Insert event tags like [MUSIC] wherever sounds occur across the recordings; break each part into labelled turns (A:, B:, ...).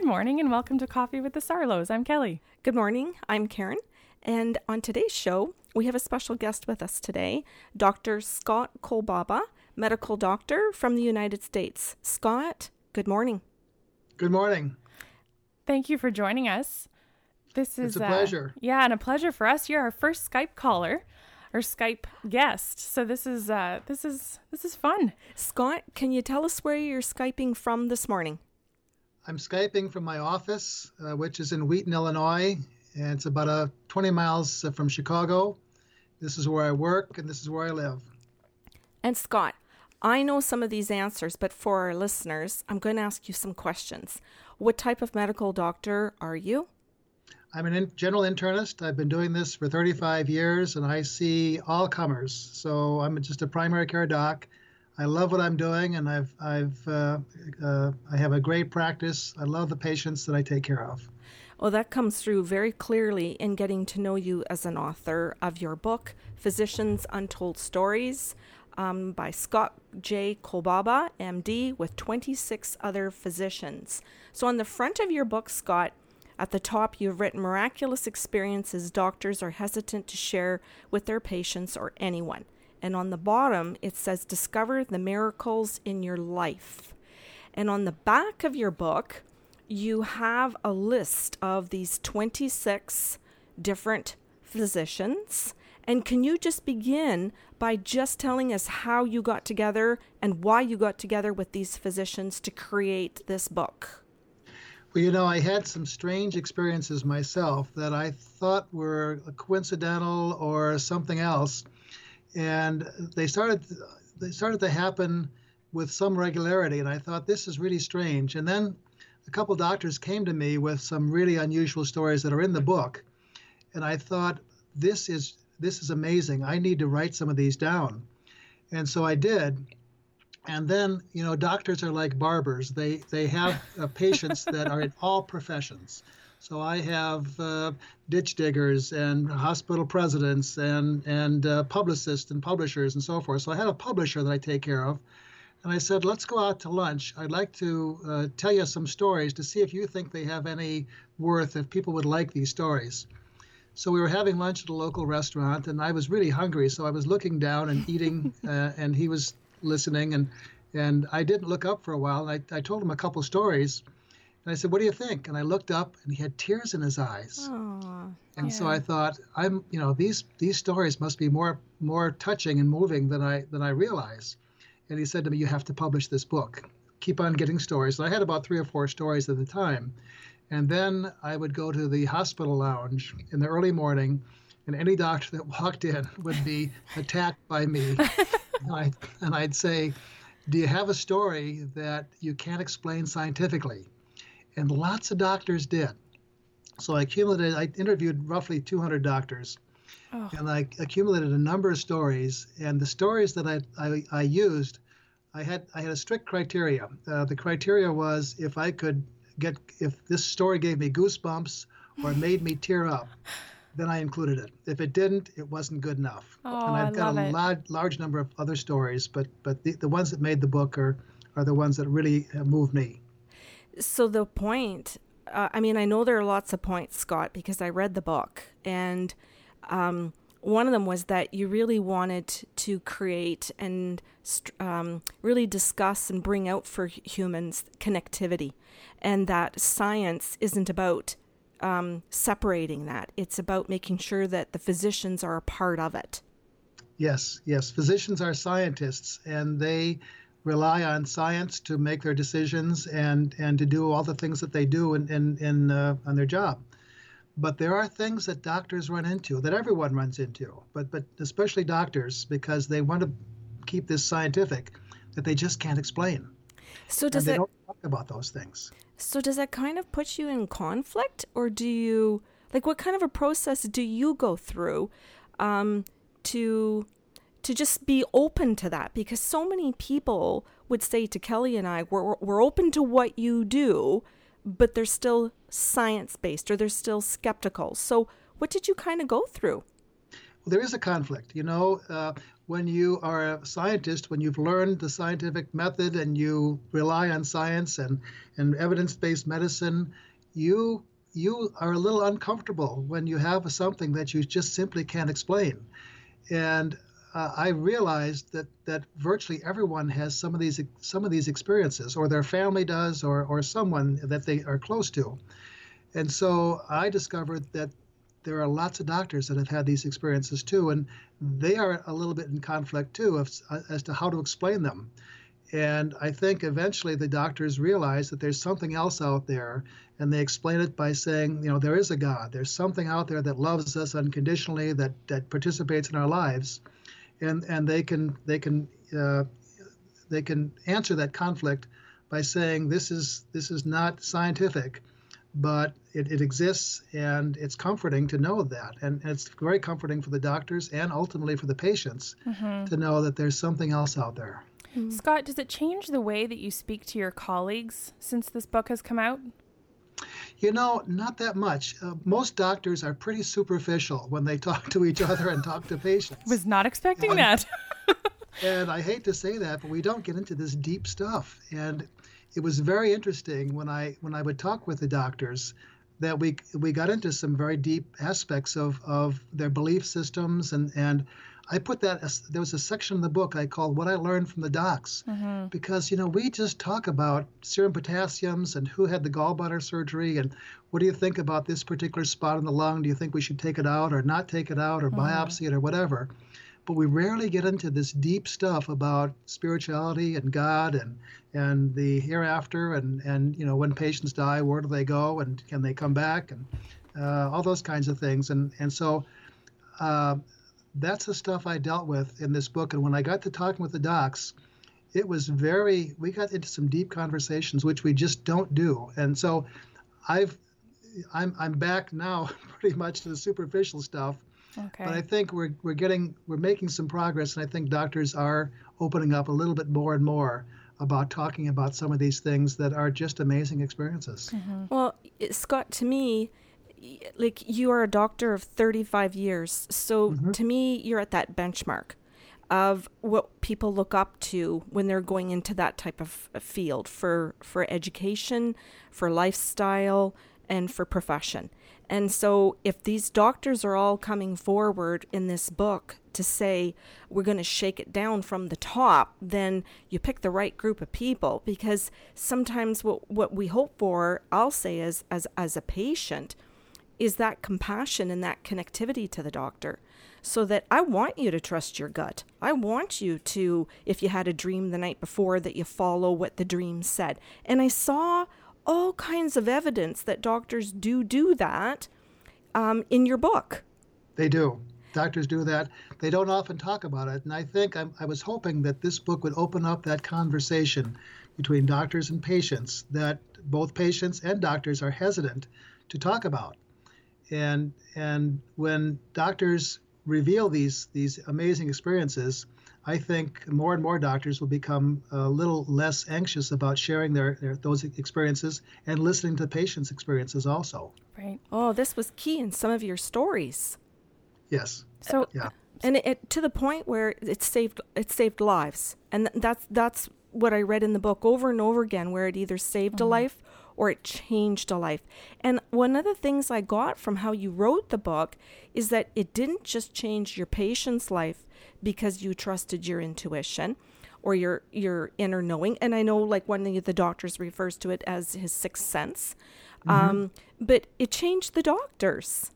A: Good morning and welcome to Coffee with the Sarlos. I'm Kelly.
B: Good morning. I'm Karen. And on today's show, we have a special guest with us today, Dr. Scott Kolbaba, medical doctor from the United States. Scott, good morning.
C: Good morning.
A: Thank you for joining us. This is
C: It's a pleasure.
A: yeah, and a pleasure for us. You're our first Skype caller or Skype guest. So this is uh this is this is fun.
B: Scott, can you tell us where you're Skyping from this morning?
C: I'm Skyping from my office, uh, which is in Wheaton, Illinois, and it's about uh, 20 miles uh, from Chicago. This is where I work, and this is where I live.
B: And Scott, I know some of these answers, but for our listeners, I'm going to ask you some questions. What type of medical doctor are you?
C: I'm a in- general internist. I've been doing this for 35 years, and I see all comers. So I'm just a primary care doc. I love what I'm doing, and I've I've uh, uh, I have a great practice. I love the patients that I take care of.
B: Well, that comes through very clearly in getting to know you as an author of your book, Physicians Untold Stories, um, by Scott J. Kolbaba, MD, with 26 other physicians. So, on the front of your book, Scott, at the top, you've written miraculous experiences doctors are hesitant to share with their patients or anyone. And on the bottom, it says, Discover the miracles in your life. And on the back of your book, you have a list of these 26 different physicians. And can you just begin by just telling us how you got together and why you got together with these physicians to create this book?
C: Well, you know, I had some strange experiences myself that I thought were coincidental or something else, and they started they started to happen with some regularity, and I thought this is really strange. And then a couple doctors came to me with some really unusual stories that are in the book, and I thought this is this is amazing. I need to write some of these down, and so I did and then you know doctors are like barbers they they have uh, patients that are in all professions so i have uh, ditch diggers and hospital presidents and and uh, publicists and publishers and so forth so i had a publisher that i take care of and i said let's go out to lunch i'd like to uh, tell you some stories to see if you think they have any worth if people would like these stories so we were having lunch at a local restaurant and i was really hungry so i was looking down and eating [LAUGHS] uh, and he was listening and and I didn't look up for a while. I, I told him a couple stories and I said, What do you think? And I looked up and he had tears in his eyes.
B: Aww,
C: and
B: yeah.
C: so I thought, I'm you know, these these stories must be more more touching and moving than I than I realize. And he said to me, You have to publish this book. Keep on getting stories. And I had about three or four stories at the time. And then I would go to the hospital lounge in the early morning and any doctor that [LAUGHS] walked in would be attacked by me. [LAUGHS] and, I, and I'd say, Do you have a story that you can't explain scientifically? And lots of doctors did. So I accumulated, I interviewed roughly 200 doctors.
A: Oh.
C: And I accumulated a number of stories. And the stories that I, I, I used, I had, I had a strict criteria. Uh, the criteria was if I could get, if this story gave me goosebumps or [LAUGHS] made me tear up, then I included it. If it didn't, it wasn't good enough.
A: Oh,
C: and I've
A: I
C: got a large, large number of other stories, but but the, the ones that made the book are are the ones that really uh, moved me.
B: So the point, uh, I mean, I know there are lots of points, Scott, because I read the book, and um, one of them was that you really wanted to create and um, really discuss and bring out for humans connectivity, and that science isn't about um, separating that; it's about making sure that the physicians are a part of it.
C: Yes, yes. Physicians are scientists, and they rely on science to make their decisions and and to do all the things that they do in in, in uh, on their job. But there are things that doctors run into that everyone runs into, but but especially doctors because they want to keep this scientific that they just can't explain.
B: So
C: And
B: does
C: they
B: it?
C: don't talk about those things.
B: So does that kind of put you in conflict, or do you like what kind of a process do you go through um, to to just be open to that? Because so many people would say to Kelly and I, "We're we're open to what you do, but they're still science based, or they're still skeptical." So what did you kind of go through?
C: Well, there is a conflict. You know, uh, when you are a scientist, when you've learned the scientific method and you rely on science and, and evidence-based medicine, you you are a little uncomfortable when you have something that you just simply can't explain. And uh, I realized that that virtually everyone has some of these some of these experiences, or their family does, or or someone that they are close to. And so I discovered that there are lots of doctors that have had these experiences too, and they are a little bit in conflict too of, as to how to explain them. And I think eventually the doctors realize that there's something else out there, and they explain it by saying, you know, there is a God. There's something out there that loves us unconditionally, that that participates in our lives, and and they can they can uh, they can answer that conflict by saying this is this is not scientific, but it, it exists and it's comforting to know that and, and it's very comforting for the doctors and ultimately for the patients mm-hmm. to know that there's something else out there.
A: Mm-hmm. Scott, does it change the way that you speak to your colleagues since this book has come out?
C: You know, not that much. Uh, most doctors are pretty superficial when they [LAUGHS] talk to each other and talk to patients.
A: Was not expecting and, that. [LAUGHS]
C: and I hate to say that, but we don't get into this deep stuff. And it was very interesting when I when I would talk with the doctors that we we got into some very deep aspects of of their belief systems and and I put that as, there was a section in the book I called "What I Learned from the Docs," mm-hmm. because you know we just talk about serum potassiums and who had the gallbladder surgery and what do you think about this particular spot in the lung? Do you think we should take it out or not take it out or mm-hmm. biopsy it or whatever? But we rarely get into this deep stuff about spirituality and God and and the hereafter and and you know when patients die, where do they go and can they come back and uh, all those kinds of things and and so. Uh, that's the stuff I dealt with in this book. And when I got to talking with the docs, it was very, we got into some deep conversations, which we just don't do. And so I've, I'm, I'm back now [LAUGHS] pretty much to the superficial stuff. Okay. But I think we're, we're getting, we're making some progress. And I think doctors are opening up a little bit more and more about talking about some of these things that are just amazing experiences.
B: Mm-hmm. Well, Scott, to me, like you are a doctor of 35 years. So mm-hmm. to me, you're at that benchmark of what people look up to when they're going into that type of field for for education, for lifestyle, and for profession. And so if these doctors are all coming forward in this book to say we're going to shake it down from the top, then you pick the right group of people because sometimes what what we hope for, I'll say is as as a patient, is that compassion and that connectivity to the doctor so that I want you to trust your gut. I want you to, if you had a dream the night before, that you follow what the dream said. And I saw all kinds of evidence that doctors do do that um, in your book.
C: They do. Doctors do that. They don't often talk about it. And I think I'm, I was hoping that this book would open up that conversation between doctors and patients that both patients and doctors are hesitant to talk about and and when doctors reveal these these amazing experiences, I think more and more doctors will become a little less anxious about sharing their, their those experiences and listening to patients' experiences also.
B: Right. Oh, this was key in some of your stories.
C: Yes.
B: So yeah. And it, it, to the point where it saved it saved lives, and that's that's what I read in the book over and over again, where it either saved mm-hmm. a life or it changed a life. And one of the things I got from how you wrote the book is that it didn't just change your patient's life because you trusted your intuition or your your inner knowing. And I know like one of the doctors refers to it as his sixth sense. Mm-hmm. Um, but it changed the doctors.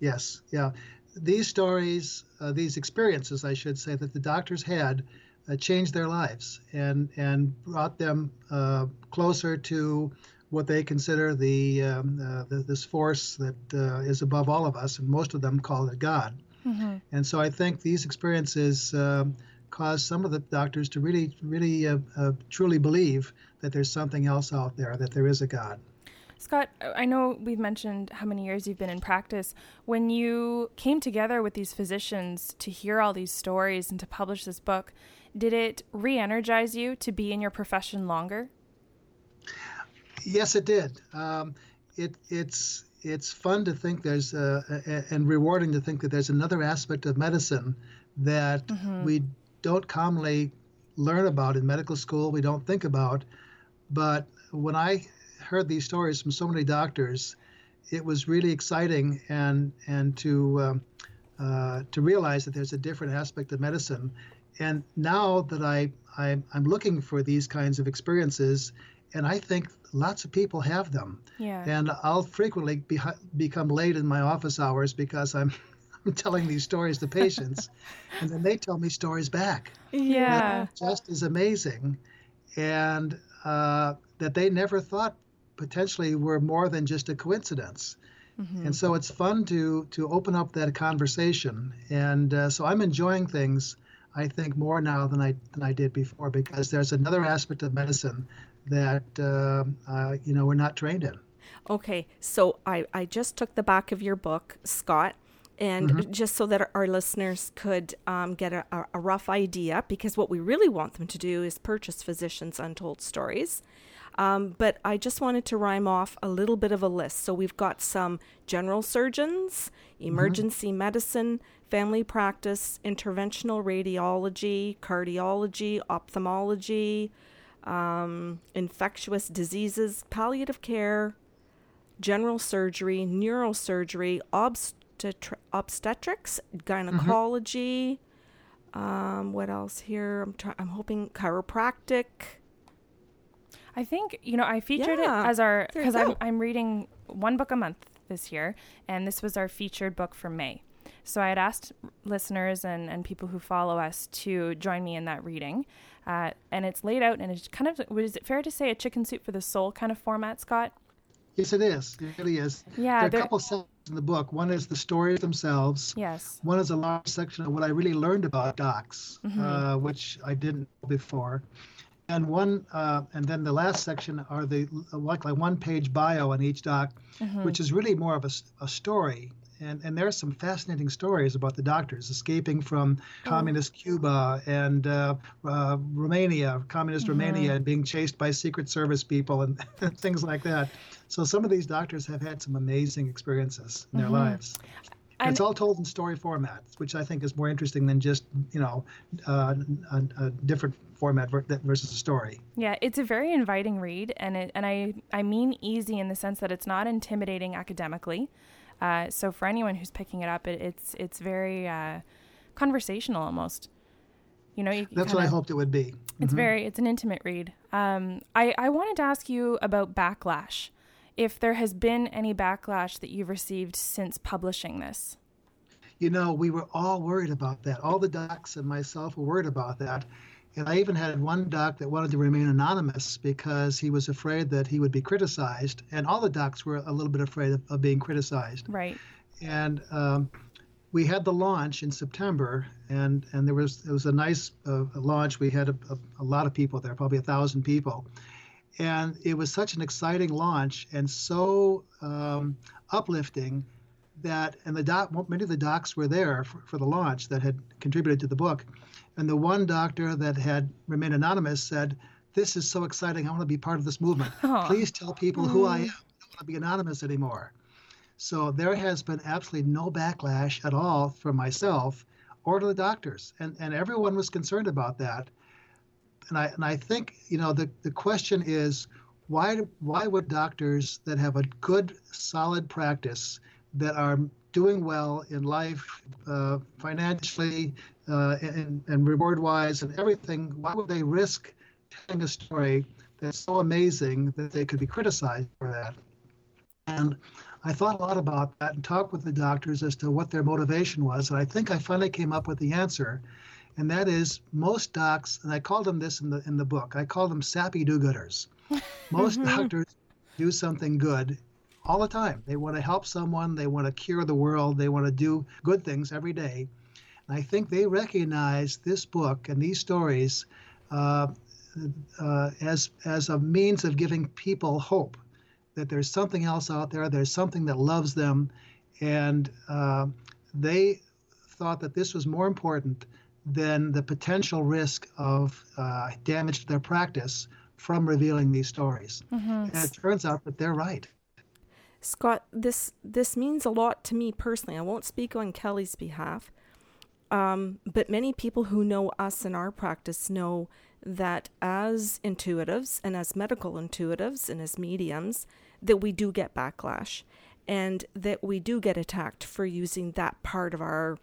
C: Yes, yeah. These stories, uh, these experiences, I should say, that the doctors had uh, changed their lives and and brought them uh, closer to what they consider the, um, uh, the this force that uh, is above all of us, and most of them call it God. Mm-hmm. And so I think these experiences um, cause some of the doctors to really, really, uh, uh, truly believe that there's something else out there, that there is a God.
A: Scott, I know we've mentioned how many years you've been in practice. When you came together with these physicians to hear all these stories and to publish this book, did it re energize you to be in your profession longer?
C: Yes, it did. Um, it, it's it's fun to think there's uh, and rewarding to think that there's another aspect of medicine that mm-hmm. we don't commonly learn about in medical school, we don't think about. But when I heard these stories from so many doctors, it was really exciting and and to um, uh, to realize that there's a different aspect of medicine. And now that I, I I'm looking for these kinds of experiences, and I think lots of people have them.
A: Yeah.
C: And I'll frequently be, become late in my office hours because I'm [LAUGHS] I'm telling these stories to patients, [LAUGHS] and then they tell me stories back.
A: Yeah.
C: Just as amazing, and uh, that they never thought potentially were more than just a coincidence. Mm-hmm. And so it's fun to to open up that conversation. And uh, so I'm enjoying things, I think, more now than I than I did before because there's another aspect of medicine that uh, uh, you know we're not trained in.
B: Okay, so I I just took the back of your book, Scott. And mm-hmm. just so that our listeners could um, get a, a rough idea, because what we really want them to do is purchase Physicians Untold Stories. Um, but I just wanted to rhyme off a little bit of a list. So we've got some general surgeons, mm-hmm. emergency mm-hmm. medicine, family practice, interventional radiology, cardiology, ophthalmology, um, infectious diseases, palliative care, general surgery, neurosurgery, obstetri- obstetrics, gynecology. Mm-hmm. Um, what else here? I'm, try- I'm hoping chiropractic.
A: I think you know I featured yeah, it as our because I'm I'm reading one book a month this year, and this was our featured book for May. So I had asked listeners and, and people who follow us to join me in that reading. Uh, and it's laid out and it's kind of, is it fair to say, a chicken soup for the soul kind of format, Scott?
C: Yes, it is. It really is.
A: Yeah.
C: There are a couple sections in the book. One is the stories themselves.
A: Yes.
C: One is a large section of what I really learned about docs, mm-hmm. uh, which I didn't know before and one uh, and then the last section are the like like one page bio on each doc mm-hmm. which is really more of a, a story and and there's some fascinating stories about the doctors escaping from oh. communist Cuba and uh, uh, Romania, communist mm-hmm. Romania, and being chased by Secret Service people and, [LAUGHS] things like that. So some of these doctors have had some amazing experiences in their mm-hmm. lives. And it's all told in story formats, which I think is more interesting than just you know uh, a, a, different format versus a story.
A: Yeah, it's a very inviting read, and it, and I I mean easy in the sense that it's not intimidating academically. Uh, so for anyone who's picking it up, it, it's it's very uh, conversational almost. You know, you
C: that's kinda, what I hoped it would be.
A: It's mm-hmm. very it's an intimate read. Um, I I wanted to ask you about backlash if there has been any backlash that you've received since publishing this.
C: You know, we were all worried about that. All the docs and myself were worried about that. And I even had one doc that wanted to remain anonymous because he was afraid that he would be criticized. And all the docs were a little bit afraid of, of being criticized.
A: Right.
C: And um, we had the launch in September, and, and there was it was a nice uh, launch. We had a, a, a lot of people there, probably a thousand people and it was such an exciting launch and so um, uplifting that and the doc many of the docs were there for, for, the launch that had contributed to the book. And the one doctor that had remained anonymous said this is so exciting. I want to be part of this movement. [LAUGHS] Please tell people who i mm. am. I don't want to be anonymous anymore. So there has been absolutely no backlash at all from myself or to the doctors. And, and everyone was concerned about that. And I and I think you know the the question is why why would doctors that have a good solid practice that are doing well in life uh, financially uh, and, and reward wise and everything why would they risk telling a story that's so amazing that they could be criticized for that and I thought a lot about that and talked with the doctors as to what their motivation was and I think I finally came up with the answer and that is most docs, and I called them this in the in the book. I call them sappy do-gooders. [LAUGHS] Most mm-hmm. doctors do something good all the time. They want to help someone. They want to cure the world. They want to do good things every day. And I think they recognize this book and these stories uh, uh, as as a means of giving people hope that there's something else out there. There's something that loves them, and uh, they thought that this was more important than the potential risk of uh, damage to their practice from revealing these stories. Mm-hmm. And it turns out that they're right.
B: Scott, this this means a lot to me personally. I won't speak on Kelly's behalf. Um, but many people who know us in our practice know that as intuitives and as medical intuitives and as mediums, that we do get backlash and that we do get attacked for using that part of our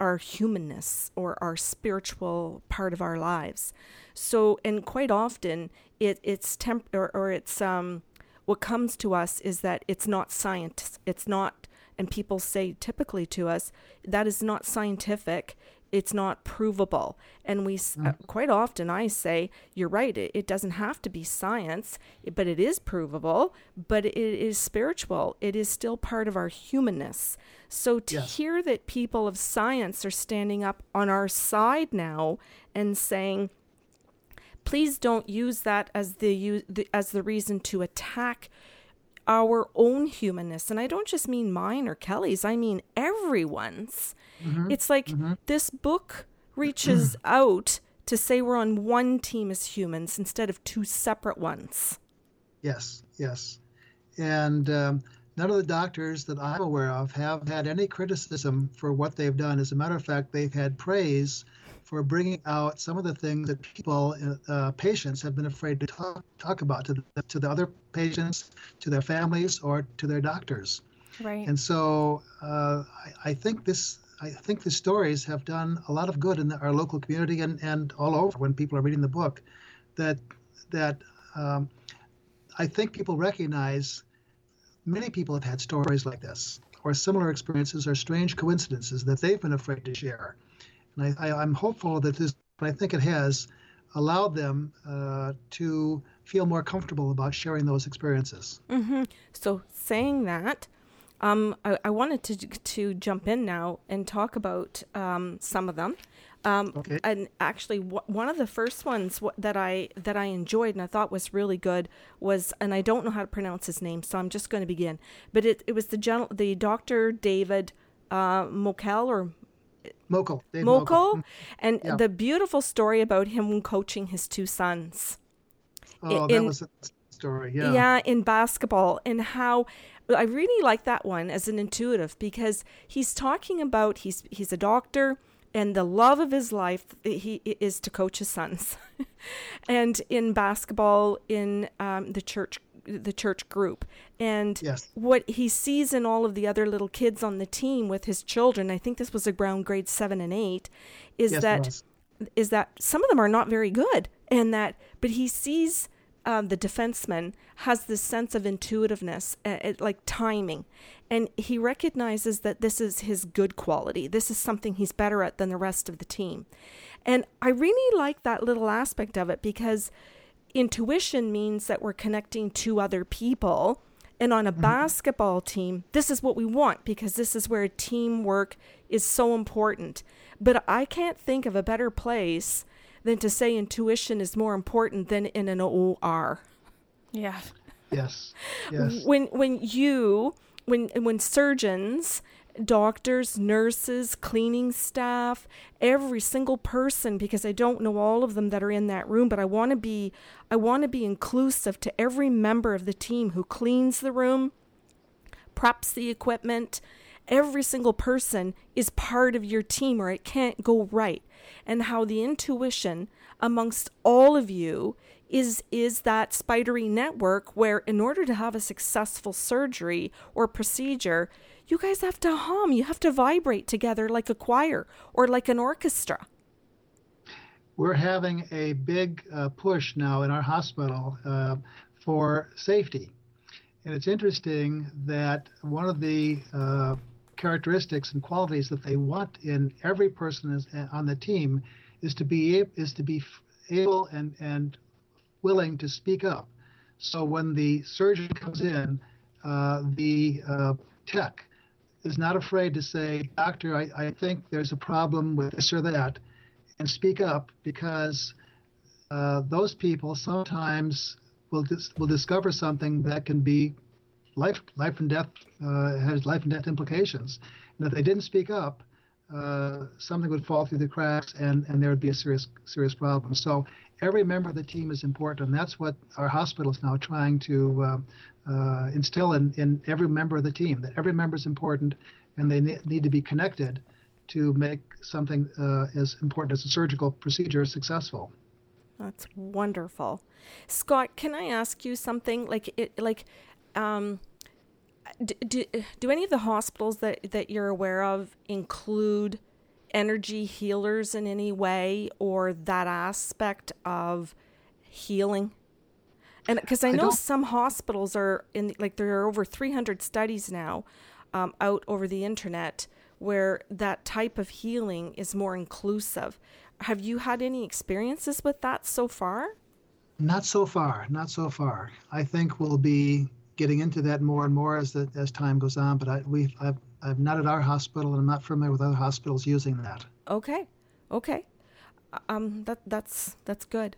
B: our humanness or our spiritual part of our lives. So, and quite often it, it's temp or, or it's um, what comes to us is that it's not science. It's not, and people say typically to us, that is not scientific it's not provable. And we mm. uh, quite often I say, you're right, it, it, doesn't have to be science, but it is provable, but it is spiritual. It is still part of our humanness. So to yes. hear that people of science are standing up on our side now and saying, please don't use that as the, as the reason to attack our own humanness. And I don't just mean mine or Kelly's, I mean everyone's. Mm-hmm. It's like mm-hmm. this book reaches [CLEARS THROAT] out to say we're on one team as humans instead of two separate ones.
C: Yes, yes. And um, none of the doctors that I'm aware of have had any criticism for what they've done. As a matter of fact, they've had praise for bringing out some of the things that people, uh, patients, have been afraid to talk, talk about to the, to the other patients, to their families, or to their doctors.
A: Right.
C: And so uh, I, I, think this. I think the stories have done a lot of good in the, our local community and, and all over when people are reading the book. That that um, I think people recognize many people have had stories like this or similar experiences or strange coincidences that they've been afraid to share. And I, am hopeful that this, I think it has, allowed them uh, to feel more comfortable about sharing those experiences.
B: Mm-hmm. So, saying that, um, I, I, wanted to to jump in now and talk about um, some of them. Um, okay. And actually, w- one of the first ones w- that I that I enjoyed and I thought was really good was, and I don't know how to pronounce his name, so I'm just going to begin. But it, it was the gen- the Doctor David uh, Mokel or
C: Mokel.
B: Dave Mokel, Mokel. and yeah. the beautiful story about him coaching his two sons.
C: Oh, in, that was a story. Yeah.
B: Yeah, in basketball, and how I really like that one as an intuitive because he's talking about he's he's a doctor and the love of his life he is to coach his sons [LAUGHS] and in basketball in um, the church the church group and
C: yes.
B: what he sees in all of the other little kids on the team with his children i think this was around grade 7 and 8 is yes, that is that some of them are not very good and that but he sees um, the defenseman has this sense of intuitiveness, uh, like timing, and he recognizes that this is his good quality. This is something he's better at than the rest of the team, and I really like that little aspect of it because intuition means that we're connecting to other people. And on a mm-hmm. basketball team, this is what we want because this is where teamwork is so important. But I can't think of a better place than to say intuition is more important than in an OR.
A: Yeah.
C: Yes. Yes.
B: When when you when when surgeons doctors, nurses, cleaning staff, every single person because I don't know all of them that are in that room, but I want to be I want to be inclusive to every member of the team who cleans the room, preps the equipment. Every single person is part of your team or it can't go right. And how the intuition amongst all of you is is that spidery network where in order to have a successful surgery or procedure you guys have to hum, you have to vibrate together like a choir or like an orchestra.
C: We're having a big uh, push now in our hospital uh, for safety. And it's interesting that one of the uh, characteristics and qualities that they want in every person is, uh, on the team is to be is to be able and and willing to speak up. So when the surgeon comes in, uh, the uh, tech is not afraid to say, Doctor, I, I think there's a problem with this or that, and speak up because uh, those people sometimes will dis- will discover something that can be life life and death uh, has life and death implications. And if they didn't speak up, uh, something would fall through the cracks, and and there would be a serious serious problem. So every member of the team is important, and that's what our hospital is now trying to uh, uh, instill in, in every member of the team that every member is important and they ne- need to be connected to make something uh, as important as a surgical procedure successful.
B: That's wonderful, Scott. Can I ask you something? Like, it, like, um, do, do, do any of the hospitals that that you're aware of include energy healers in any way, or that aspect of healing? And because I know I some hospitals are in, like, there are over 300 studies now um, out over the internet where that type of healing is more inclusive. Have you had any experiences with that so far?
C: Not so far. Not so far. I think we'll be getting into that more and more as the, as time goes on. But I, we I've, I'm not at our hospital, and I'm not familiar with other hospitals using that.
B: Okay, okay, um, that that's that's good.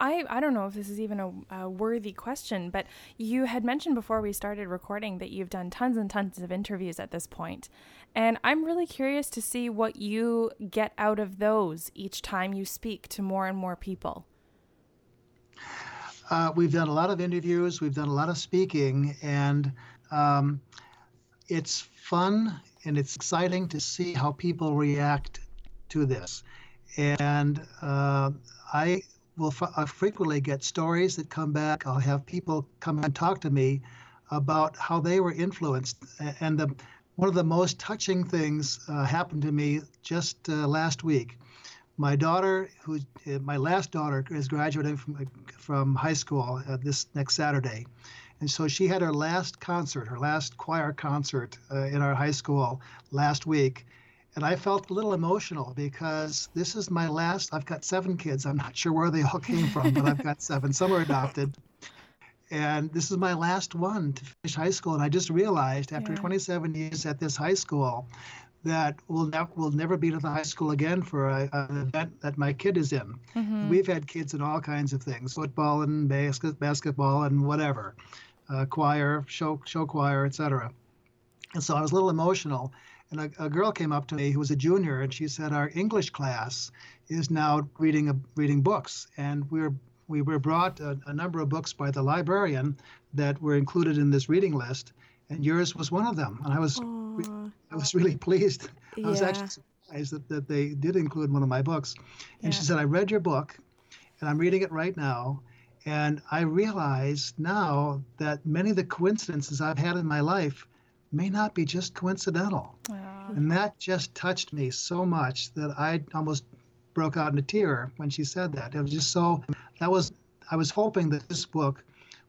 A: I, I don't know if this is even a, a, worthy question, but you had mentioned before we started recording that you've done tons and tons of interviews at this point. And I'm really curious to see what you get out of those each time you speak to more and more people.
C: Uh, we've done a lot of interviews, we've done a lot of speaking, and um, it's fun and it's exciting to see how people react to this. And uh, I will f- frequently get stories that come back. I'll have people come and talk to me about how they were influenced. And the, one of the most touching things uh, happened to me just uh, last week. My daughter, who uh, my last daughter, is graduating from from high school uh, this next Saturday, and so she had her last concert, her last choir concert uh, in our high school last week and I felt a little emotional because this is my last. I've got seven kids. I'm not sure where they all came from, but I've got seven. Some are adopted. And this is my last one to finish high school. And I just realized after yeah. 27 years at this high school that we'll, ne- we'll never be to the high school again for a, an event that my kid is in. Mm-hmm. We've had kids in all kinds of things football and basket, basketball and whatever, uh, choir, show, show choir, etc. And so I was a little emotional and a, a, girl came up to me who was a junior, and she said, "Our English class is now reading a, reading books, and we're we were brought a, a, number of books by the librarian that were included in this reading list, and yours was one of them. And I was I was really pleased. I was actually surprised that, that they did include one of my books. And yeah. she said, "I read your book, and I'm reading it right now." And I realize now that many of the coincidences I've had in my life may not be just coincidental. Wow. And that just touched me so much that I almost broke out in a tear when she said that. It was just so, that was, I was hoping that this book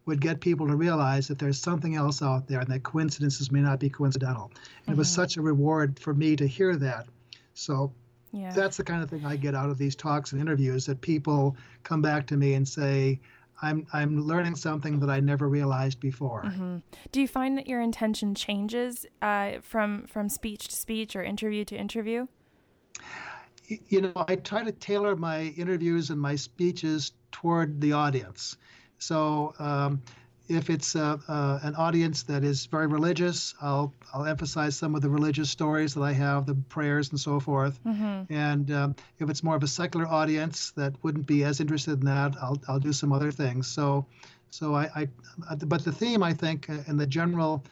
C: would get people to realize that there's something else out there and that coincidences may not be coincidental. Mm-hmm. It was mm-hmm. such a reward for me to hear that. So yeah. that's the kind of thing I get out of these talks and interviews that people come back to me and say, I'm I'm learning something that I never realized before. Mm-hmm.
A: Do you find that your intention changes uh, from from speech to speech or interview to interview?
C: You know, I try to tailor my interviews and my speeches toward the audience. So. Um, if it's uh, uh, an audience that is very religious, I'll I'll emphasize some of the religious stories that I have, the prayers and so forth. Mm-hmm. And um, if it's more of a secular audience that wouldn't be as interested in that, I'll I'll do some other things. So, so I, I but the theme I think uh, and the general.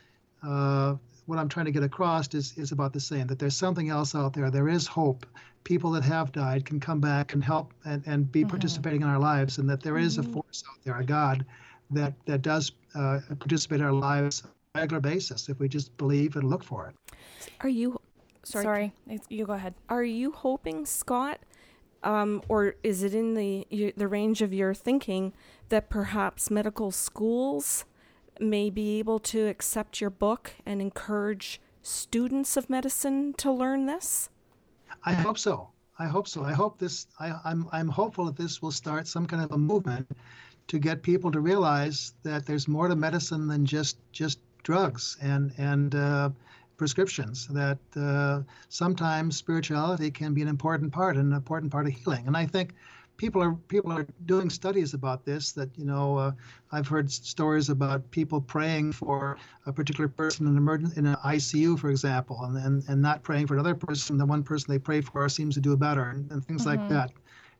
C: Uh, what I'm trying to get across is, is about the same that there's something else out there. There is hope. People that have died can come back and help and, and be mm-hmm. participating in our lives, and that there is mm-hmm. a force out there, a God, that that does uh, participate in our lives on a regular basis if we just believe and look for it.
B: Are you?
A: Sorry, sorry, you go ahead.
B: Are you hoping, Scott, um, or is it in the the range of your thinking that perhaps medical schools may be able to accept your book and encourage students of medicine to learn this?
C: I hope so. I hope so. I hope this. I, I'm I'm hopeful that this will start some kind of a movement to get people to realize that there's more to medicine than just just drugs and and uh, prescriptions. That uh, sometimes spirituality can be an important part, an important part of healing. And I think people are people are doing studies about this. That you know, uh, I've heard stories about people praying for a particular person in emergent in an ICU, for example, and, and and not praying for another person. The one person they pray for seems to do better, and, and things mm-hmm. like that.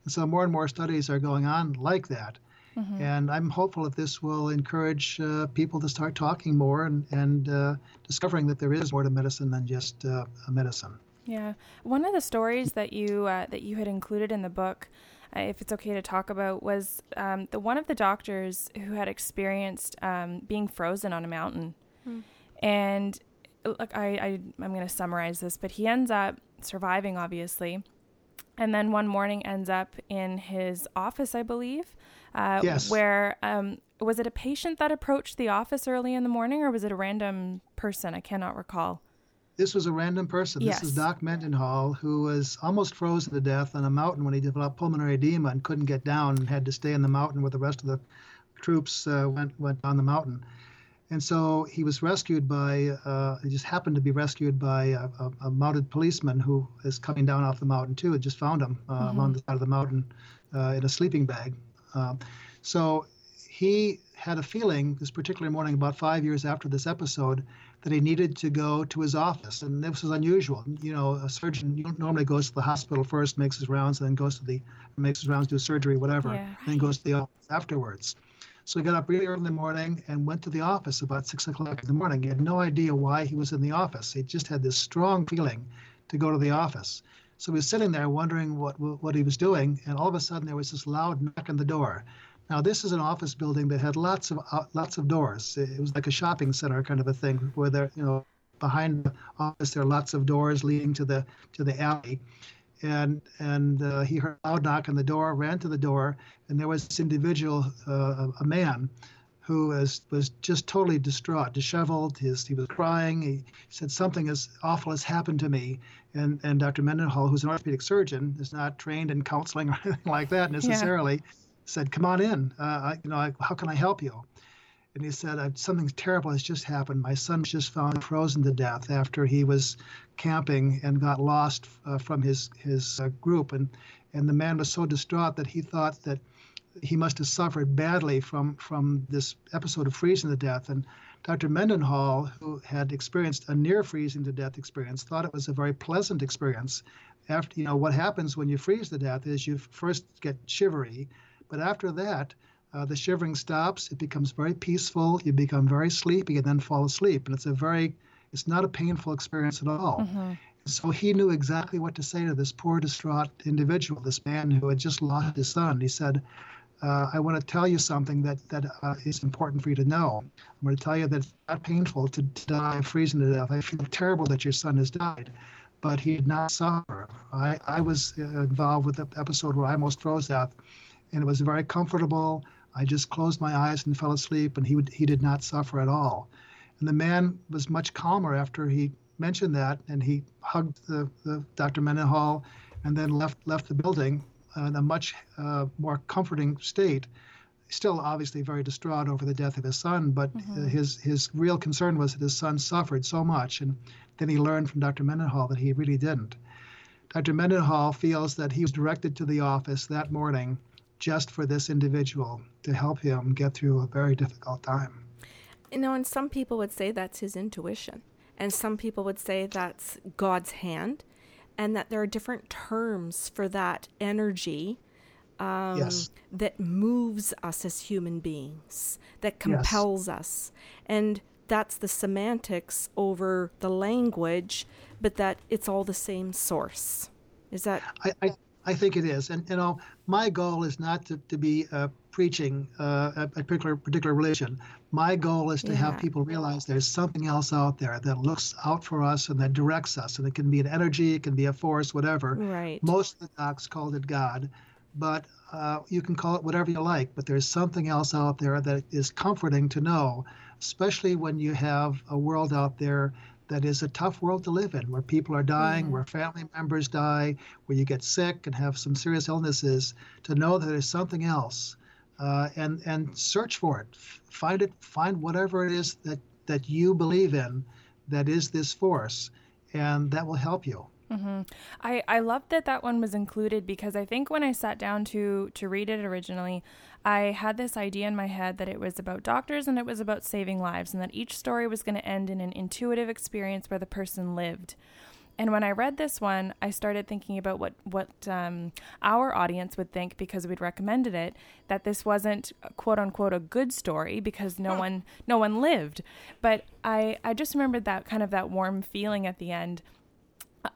C: And so more and more studies are going on like that. Mm-hmm. And I'm hopeful that this will encourage uh, people to start talking more and, and uh, discovering that there is more to medicine than just uh, a medicine.
A: Yeah, one of the stories that you uh, that you had included in the book, uh, if it's okay to talk about, was um, the one of the doctors who had experienced um, being frozen on a mountain, hmm. and look, I, I I'm going to summarize this, but he ends up surviving, obviously, and then one morning ends up in his office, I believe. Uh,
C: yes.
A: Where um, was it a patient that approached the office early in the morning, or was it a random person? I cannot recall.
C: This was a random person.
A: Yes.
C: This is Doc Mendenhall, who was almost frozen to death on a mountain when he developed pulmonary edema and couldn't get down and had to stay in the mountain where the rest of the troops uh, went went down the mountain. And so he was rescued by, uh, he just happened to be rescued by a, a, a, mounted policeman who is coming down off the mountain too. It just found him uh, mm-hmm. on the side of the mountain uh, in a sleeping bag. Um, so he had a feeling this particular morning, about five years after this episode, that he needed to go to his office. And this was unusual. You know, a surgeon normally goes to the hospital first, makes his rounds, and then goes to the, makes his rounds, do surgery, whatever,
A: yeah.
C: and then goes to the office afterwards. So he got up really early in the morning and went to the office about six o'clock in the morning. He had no idea why he was in the office. He just had this strong feeling to go to the office. So he was sitting there wondering what what he was doing, and all of a sudden there was this loud knock on the door. Now this is an office building that had lots of uh, lots of doors. It was like a shopping center kind of a thing, where there, you know, behind the office there are lots of doors leading to the to the alley and and uh, he heard a loud knock on the door, ran to the door, and there was this individual, uh, a man, who was was just totally distraught, disheveled. His he was crying. He said something as awful has happened to me, and and Dr. Mendenhall, who's an orthopedic surgeon, is not trained in counseling or [LAUGHS] anything like that necessarily, yeah. said, "Come on in. Uh, I, you know, I, how can I help you?" and he said something terrible has just happened. My son was just found frozen to death after he was camping and got lost uh, from his his uh, group, and and the man was so distraught that he thought that he must have suffered badly from from this episode of freezing to death. And Dr. Mendenhall, who had experienced a near freezing to death experience, thought it was a very pleasant experience. After you know what happens when you freeze to death is you first get shivery, but after that uh, the shivering stops. It becomes very peaceful. You become very sleepy and then fall asleep. And it's a very, it's not a painful experience at all. Mm-hmm. So he knew exactly what to say to this poor, distraught individual, this man who had just lost his son. He said, uh, I want to tell you something that, that uh, is important for you to know. I'm going to tell you that it's not painful to, to die freezing to death. I feel terrible that your son has died, but he did not suffer. I, I was uh, involved with the episode where I almost froze to death, and it was very comfortable. I just closed my eyes and fell asleep, and he would, he did not suffer at all. And the man was much calmer after he mentioned that, and he hugged the, the Dr. Mendenhall, and then left left the building in a much uh, more comforting state. Still, obviously, very distraught over the death of his son, but mm-hmm. his his real concern was that his son suffered so much, and then he learned from Dr. Mendenhall that he really didn't. Dr. Mendenhall feels that he was directed to the office that morning just for this individual to help him get through a very difficult time.
B: You know, and some people would say that's his intuition, and some people would say that's God's hand, and that there are different terms for that energy um,
C: yes.
B: that moves us as human beings, that compels yes. us. And that's the semantics over the language, but that it's all the same source. Is that?
C: I, I, I think it is. And, you know, my goal is not to, to be uh, preaching uh, a particular particular religion. My goal is to yeah. have people realize there's something else out there that looks out for us and that directs us. And it can be an energy, it can be a force, whatever.
B: Right.
C: Most of the docs called it God, but uh, you can call it whatever you like. But there's something else out there that is comforting to know, especially when you have a world out there that is a tough world to live in, where people are dying, mm-hmm. where family members die, where you get sick and have some serious illnesses, to know that there's something else, uh, and and search for it, find it, find whatever it is that that you believe in, that is this force, and that will help you.
A: Mm-hmm. I I love that that one was included because I think when I sat down to to read it originally, I had this idea in my head that it was about doctors and it was about saving lives, and that each story was going to end in an intuitive experience where the person lived. And when I read this one, I started thinking about what what um, our audience would think because we'd recommended it. That this wasn't quote unquote a good story because no one no one lived. But I I just remembered that kind of that warm feeling at the end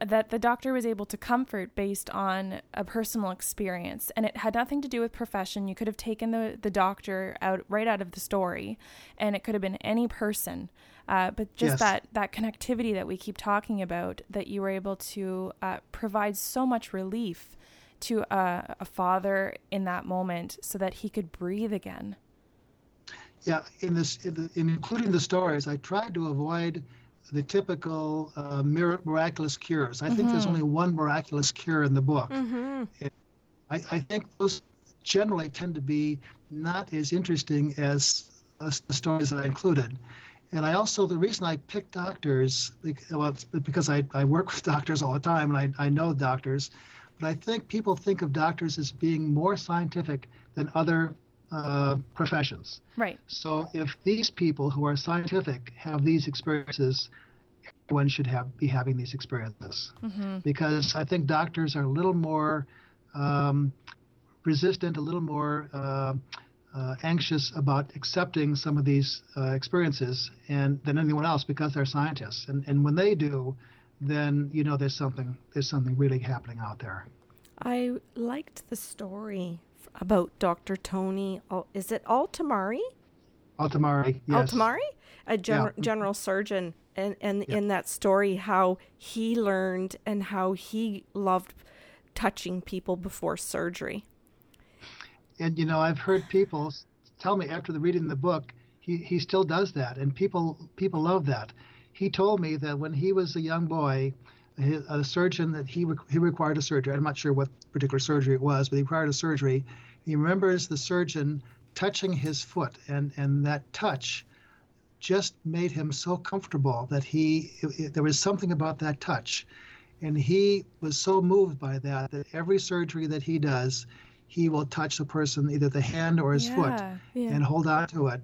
A: that the doctor was able to comfort based on a personal experience. And it had nothing to do with profession. You could have taken the, the doctor out right out of the story and it could have been any person. Uh, but just yes. that that connectivity that we keep talking about that you were able to uh, provide so much relief to a, a father in that moment so that he could breathe again.
C: Yeah in this in, the, in including the stories i tried to avoid the typical uh, miraculous cures. I mm-hmm. think there's mm-hmm. only one miraculous cure in the book. Mm-hmm. I, I, think those generally tend to be not as interesting as, as, the stories that I included. And I also, the reason I picked doctors, well, because I, I work [LAUGHS] with doctors all the time and I, I know doctors, but I think people think of doctors as being more scientific than other uh, professions.
A: Right.
C: So if these people who are scientific have these experiences, everyone should have be having these experiences. Mm-hmm. Because I think doctors are a little more um, resistant, a little more uh, uh, anxious about accepting some of these uh, experiences and than anyone else because they're scientists. And and when they do, then you know there's something there's something really happening out there.
B: I liked the story about Dr. Tony. Is it Altamari?
C: Altamari, yes.
B: Altamari, a gen- yeah. general surgeon, and and yeah. in that story, how he learned and how he loved touching people before surgery.
C: And you know, I've heard people tell me after the reading the book, he, he still does that, and people people love that. He told me that when he was a young boy, a surgeon that he he required a surgery. I'm not sure what particular surgery it was, but he required a surgery. He remembers the surgeon touching his foot, and and that touch just made him so comfortable that he it, there was something about that touch, and he was so moved by that that every surgery that he does, he will touch the person either the hand or his yeah, foot yeah. and hold on to it.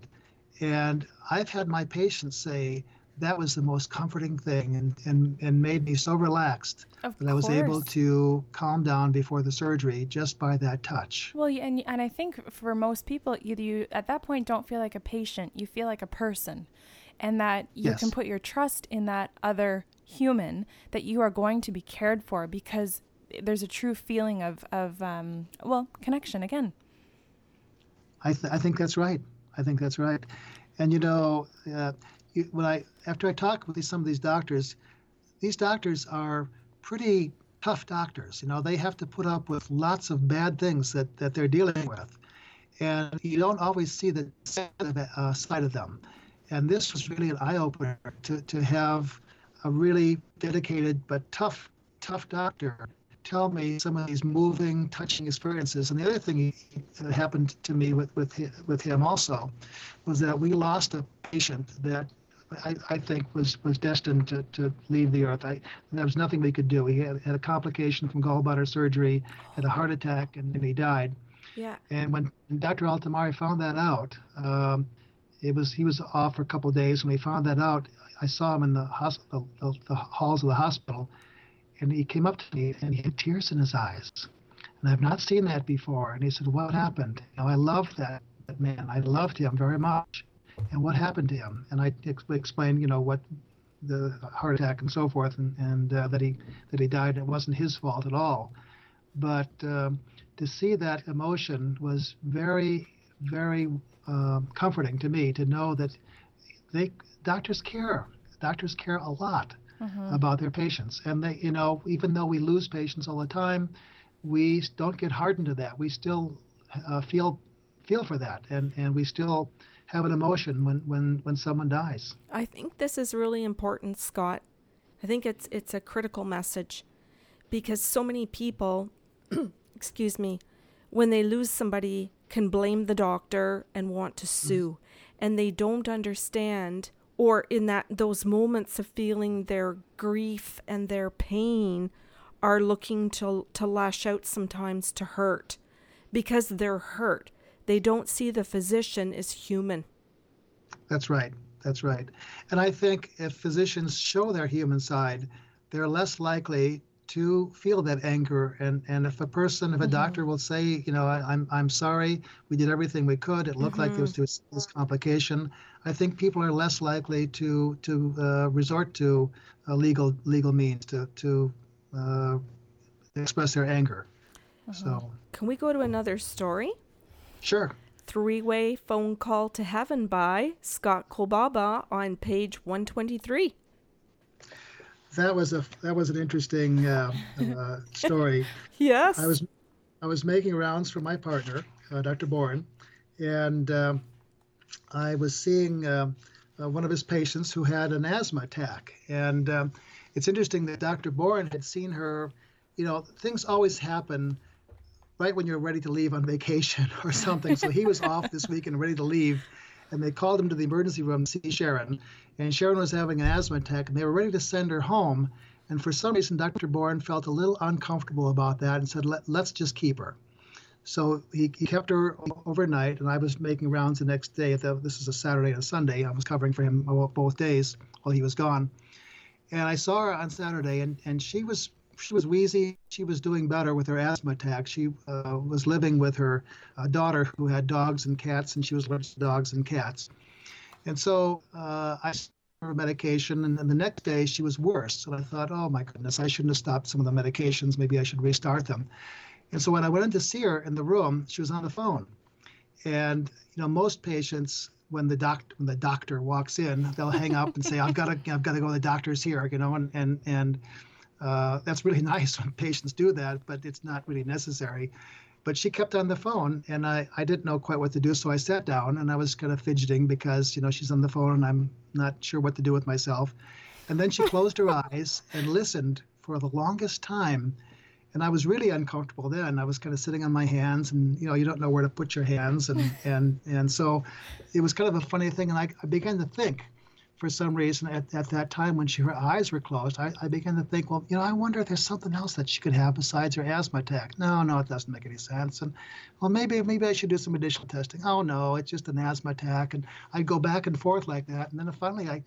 C: And I've had my patients say that was the most comforting thing and, and, and made me so relaxed
A: of
C: that I was able to calm down before the surgery just by that touch.
A: Well, and, and I think for most people, you, you at that point don't feel like a patient, you feel like a person. And that you yes. can put your trust in that other human, that you are going to be cared for because there's a true feeling of, of um, well, connection again.
C: I, th- I think that's right. I think that's right. And you know, uh, when I after I talk with some of these doctors, these doctors are pretty tough doctors. You know, they have to put up with lots of bad things that, that they're dealing with. And you don't always see the uh, side of them. And this was really an eye opener to, to have a really dedicated but tough, tough doctor tell me some of these moving, touching experiences. And the other thing that happened to me with, with, with him also was that we lost a patient that I, I think was was destined to, to leave the earth. I, there was nothing we could do. He had, had a complication from gallbladder surgery, had a heart attack, and, and he died.
B: Yeah.
C: And when Dr. Altamari found that out, um, it was he was off for a couple of days. When he found that out, I saw him in the hospital, the, the halls of the hospital, and he came up to me and he had tears in his eyes. And I've not seen that before. And he said, "What happened? You know, I loved that, that man. I loved him very much." And what happened to him. And I ex- explained, you know, what the heart attack and so forth, and, and uh, that he that he died. It wasn't his fault at all. But um, to see that emotion was very, very uh, comforting to me to know that they doctors care. Doctors care a lot mm-hmm. about their patients, and they, you know, even though we lose patients all the time, we don't get hardened to that. We still uh, feel feel for that, and and we still have an emotion when, when, when someone dies.
B: I think this is really important, Scott. I think it's it's a critical message because so many people, [CLEARS THROAT] excuse me, when they lose somebody can blame the doctor and want to sue mm. and they don't understand or in that those moments of feeling their grief and their pain are looking to to lash out sometimes to hurt because they're hurt they don't see the physician as human.
C: That's right. That's right. And I think if physicians show their human side, they're less likely to feel that anger. And, and if a person, if a mm-hmm. doctor will say, you know, I, am I'm, I'm sorry, we did everything we could, it looked mm-hmm. like there was this, this, complication, I think people are less likely to to uh, resort to uh, legal legal means to to uh, express their anger. Uh-huh. So,
B: can we go to another story?
C: Sure.
B: Three Way Phone Call to Heaven by Scott Kolbaba on page 123
C: that was a that was an interesting uh, uh, story. [LAUGHS]
B: yes,
C: I was I was making rounds for my partner, uh, Dr. Boren, and um, I was seeing um, uh, one of his patients who had an asthma attack, and um, it's interesting that Dr. Boren had seen her. You know, things always happen right when you're ready to leave on vacation [LAUGHS] or something. So he was off this week and ready to leave, and they called him to the emergency room to see Sharon and Sharon was having an asthma attack, and they were ready to send her home. And for some reason, Dr. Boren felt a little uncomfortable about that and said, Let, us just keep her. So he, he kept her overnight, and I was making rounds the next day. The, this is a Saturday and a Sunday. I was covering for him both days while he was gone. And I saw her on Saturday, and, and she was she was wheezy. She was doing better with her asthma attack. She uh, was living with her uh, daughter who had dogs and cats, and she was allergic to dogs and cats. And so uh, I her medication, and then the next day she was worse. And I thought, oh my goodness, I shouldn't have stopped some of the medications. Maybe I should restart them. And so when I went in to see her in the room, she was on the phone. And you know, most patients, when the doctor when the doctor walks in, they'll hang up and say, "I've got to I've got to go. The doctor's here," you know, and and and uh, that's really [LAUGHS] nice when patients do that, but it's not really necessary. But she kept on the phone, and I, I didn't know quite what to do. So I sat down and I was kind of fidgeting because, you know, she's on the phone and I'm not sure what to do with myself. And then she [LAUGHS] closed her eyes and listened for the longest time. And I was really uncomfortable then. I was kind of sitting on my hands, and you know, you don't know where to put your hands, and and and so it was kind of a funny thing. And I, I began to think, for some reason at, at that time when she, her eyes were closed, I, I began to think, well, you know, I wonder if there's something else that she could have besides her asthma attack. No, no, it doesn't make any sense. And well, maybe maybe I should do some additional testing. Oh no, it's just an asthma attack. And I'd go back and forth like that. And then finally, I,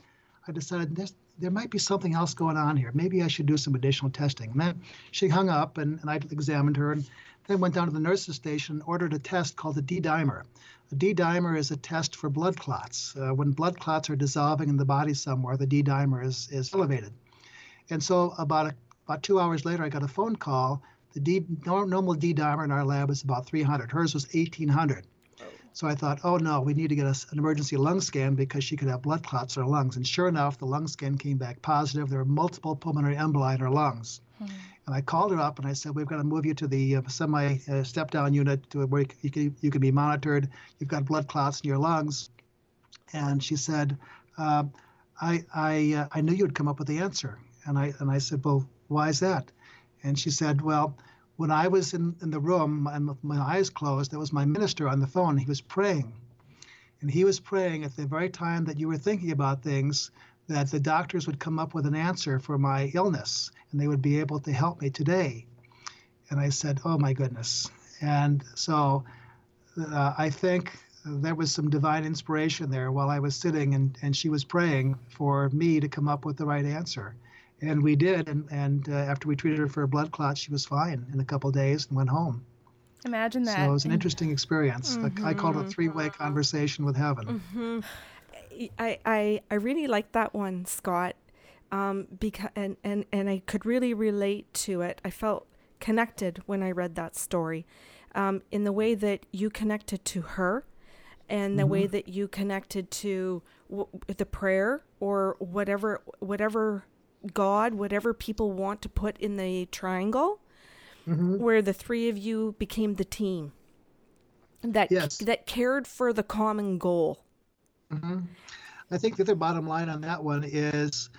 C: I decided there's, there might be something else going on here. Maybe I should do some additional testing. And then she hung up, and, and I examined her, and then went down to the nurse's station and ordered a test called the D dimer. A D dimer is a test for blood clots. Uh, when blood clots are dissolving in the body somewhere, the D dimer is, is elevated. And so about a, about two hours later, I got a phone call. The D, normal D dimer in our lab is about 300. Hers was 1800. So I thought, oh no, we need to get a, an emergency lung scan because she could have blood clots in her lungs. And sure enough, the lung scan came back positive. There were multiple pulmonary emboli in her lungs. Hmm. And I called her up and I said, We've got to move you to the uh, semi uh, step down unit to where you can, you can be monitored. You've got blood clots in your lungs. And she said, uh, I, I, uh, I knew you'd come up with the answer. And I, and I said, Well, why is that? And she said, Well, when I was in, in the room and with my eyes closed, there was my minister on the phone. He was praying. And he was praying at the very time that you were thinking about things that the doctors would come up with an answer for my illness and they would be able to help me today. And I said, Oh my goodness. And so uh, I think there was some divine inspiration there while I was sitting and, and she was praying for me to come up with the right answer. And we did. And, and uh, after we treated her for a blood clot, she was fine in a couple days and went home.
A: Imagine that.
C: So it was an interesting experience. Mm-hmm. I called it a three way conversation with heaven.
B: Mm-hmm. I, I, I really like that one, Scott, um, because and, and, and I could really relate to it. I felt connected when I read that story um, in the way that you connected to her and the mm-hmm. way that you connected to w- the prayer or whatever whatever God, whatever people want to put in the triangle, mm-hmm. where the three of you became the team that yes. that cared for the common goal.
C: Mm-hmm. I think the other bottom line on that one is